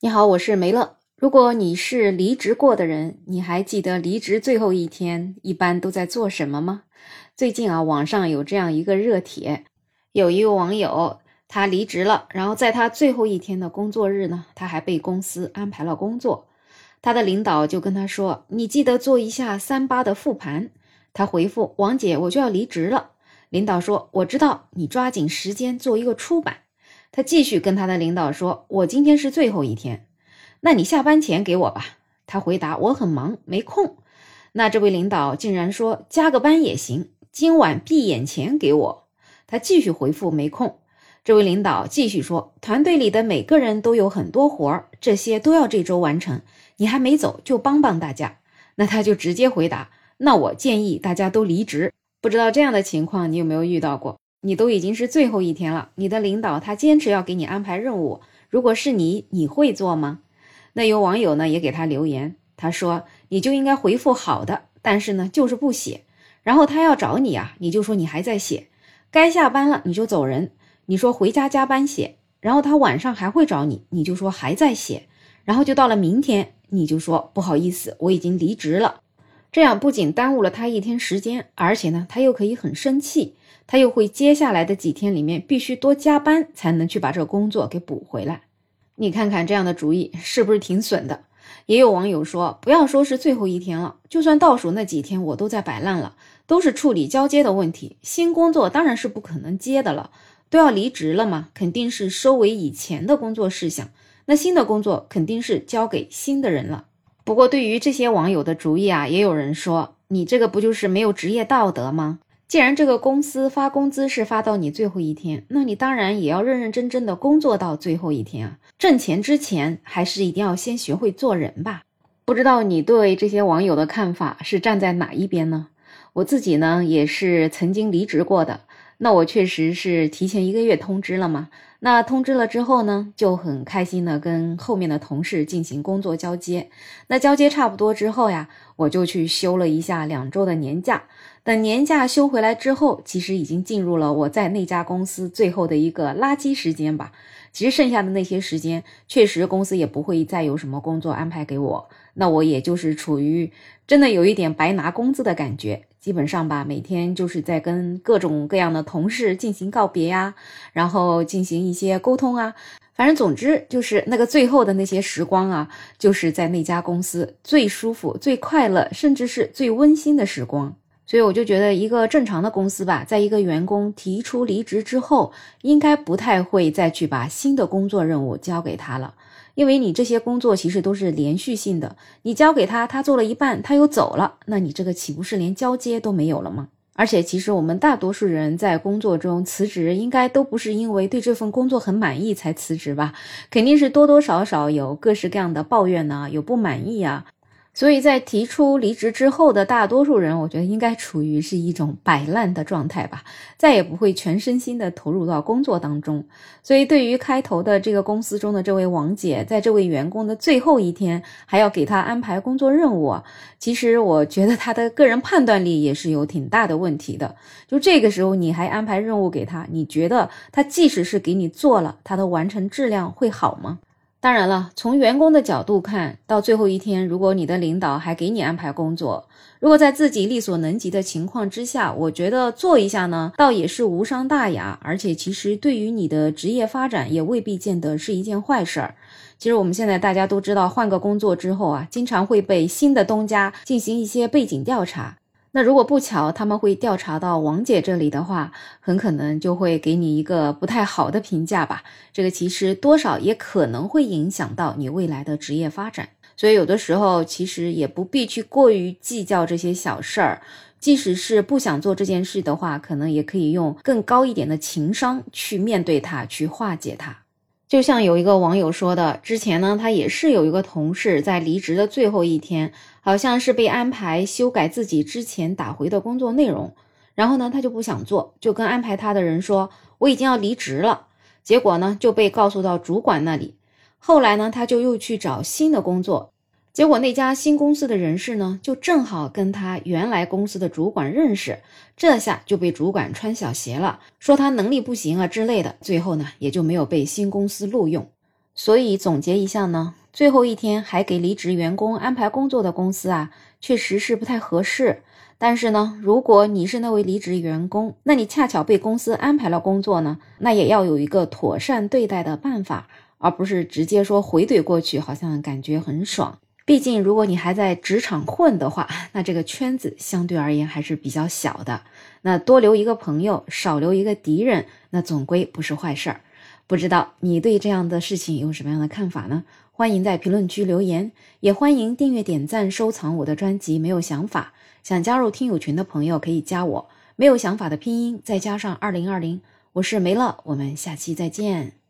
你好，我是梅乐。如果你是离职过的人，你还记得离职最后一天一般都在做什么吗？最近啊，网上有这样一个热帖，有一位网友他离职了，然后在他最后一天的工作日呢，他还被公司安排了工作。他的领导就跟他说：“你记得做一下三八的复盘。”他回复：“王姐，我就要离职了。”领导说：“我知道，你抓紧时间做一个出版。”他继续跟他的领导说：“我今天是最后一天。”那你下班前给我吧。他回答：“我很忙，没空。”那这位领导竟然说：“加个班也行，今晚闭眼前给我。”他继续回复：“没空。”这位领导继续说：“团队里的每个人都有很多活儿，这些都要这周完成。你还没走，就帮帮大家。”那他就直接回答：“那我建议大家都离职。”不知道这样的情况你有没有遇到过？你都已经是最后一天了，你的领导他坚持要给你安排任务，如果是你，你会做吗？那有网友呢也给他留言，他说你就应该回复好的，但是呢就是不写。然后他要找你啊，你就说你还在写。该下班了你就走人，你说回家加班写。然后他晚上还会找你，你就说还在写。然后就到了明天，你就说不好意思，我已经离职了。这样不仅耽误了他一天时间，而且呢他又可以很生气，他又会接下来的几天里面必须多加班才能去把这工作给补回来。你看看这样的主意是不是挺损的？也有网友说，不要说是最后一天了，就算倒数那几天，我都在摆烂了，都是处理交接的问题。新工作当然是不可能接的了，都要离职了嘛，肯定是收尾以前的工作事项。那新的工作肯定是交给新的人了。不过对于这些网友的主意啊，也有人说，你这个不就是没有职业道德吗？既然这个公司发工资是发到你最后一天，那你当然也要认认真真的工作到最后一天啊！挣钱之前，还是一定要先学会做人吧。不知道你对这些网友的看法是站在哪一边呢？我自己呢，也是曾经离职过的。那我确实是提前一个月通知了嘛。那通知了之后呢，就很开心的跟后面的同事进行工作交接。那交接差不多之后呀，我就去休了一下两周的年假。等年假休回来之后，其实已经进入了我在那家公司最后的一个垃圾时间吧。其实剩下的那些时间，确实公司也不会再有什么工作安排给我。那我也就是处于真的有一点白拿工资的感觉。基本上吧，每天就是在跟各种各样的同事进行告别呀，然后进行一些沟通啊。反正总之就是那个最后的那些时光啊，就是在那家公司最舒服、最快乐，甚至是最温馨的时光。所以我就觉得，一个正常的公司吧，在一个员工提出离职之后，应该不太会再去把新的工作任务交给他了，因为你这些工作其实都是连续性的，你交给他，他做了一半，他又走了，那你这个岂不是连交接都没有了吗？而且，其实我们大多数人在工作中辞职，应该都不是因为对这份工作很满意才辞职吧？肯定是多多少少有各式各样的抱怨呢，有不满意呀。所以在提出离职之后的大多数人，我觉得应该处于是一种摆烂的状态吧，再也不会全身心的投入到工作当中。所以对于开头的这个公司中的这位王姐，在这位员工的最后一天还要给他安排工作任务，其实我觉得他的个人判断力也是有挺大的问题的。就这个时候你还安排任务给他，你觉得他即使是给你做了，他的完成质量会好吗？当然了，从员工的角度看，到最后一天，如果你的领导还给你安排工作，如果在自己力所能及的情况之下，我觉得做一下呢，倒也是无伤大雅，而且其实对于你的职业发展也未必见得是一件坏事儿。其实我们现在大家都知道，换个工作之后啊，经常会被新的东家进行一些背景调查。那如果不巧他们会调查到王姐这里的话，很可能就会给你一个不太好的评价吧。这个其实多少也可能会影响到你未来的职业发展，所以有的时候其实也不必去过于计较这些小事儿。即使是不想做这件事的话，可能也可以用更高一点的情商去面对它，去化解它。就像有一个网友说的，之前呢，他也是有一个同事在离职的最后一天，好像是被安排修改自己之前打回的工作内容，然后呢，他就不想做，就跟安排他的人说我已经要离职了，结果呢就被告诉到主管那里，后来呢，他就又去找新的工作。结果那家新公司的人事呢，就正好跟他原来公司的主管认识，这下就被主管穿小鞋了，说他能力不行啊之类的。最后呢，也就没有被新公司录用。所以总结一下呢，最后一天还给离职员工安排工作的公司啊，确实是不太合适。但是呢，如果你是那位离职员工，那你恰巧被公司安排了工作呢，那也要有一个妥善对待的办法，而不是直接说回怼过去，好像感觉很爽。毕竟，如果你还在职场混的话，那这个圈子相对而言还是比较小的。那多留一个朋友，少留一个敌人，那总归不是坏事儿。不知道你对这样的事情有什么样的看法呢？欢迎在评论区留言，也欢迎订阅、点赞、收藏我的专辑。没有想法。想加入听友群的朋友可以加我，没有想法的拼音再加上二零二零，我是梅乐，我们下期再见。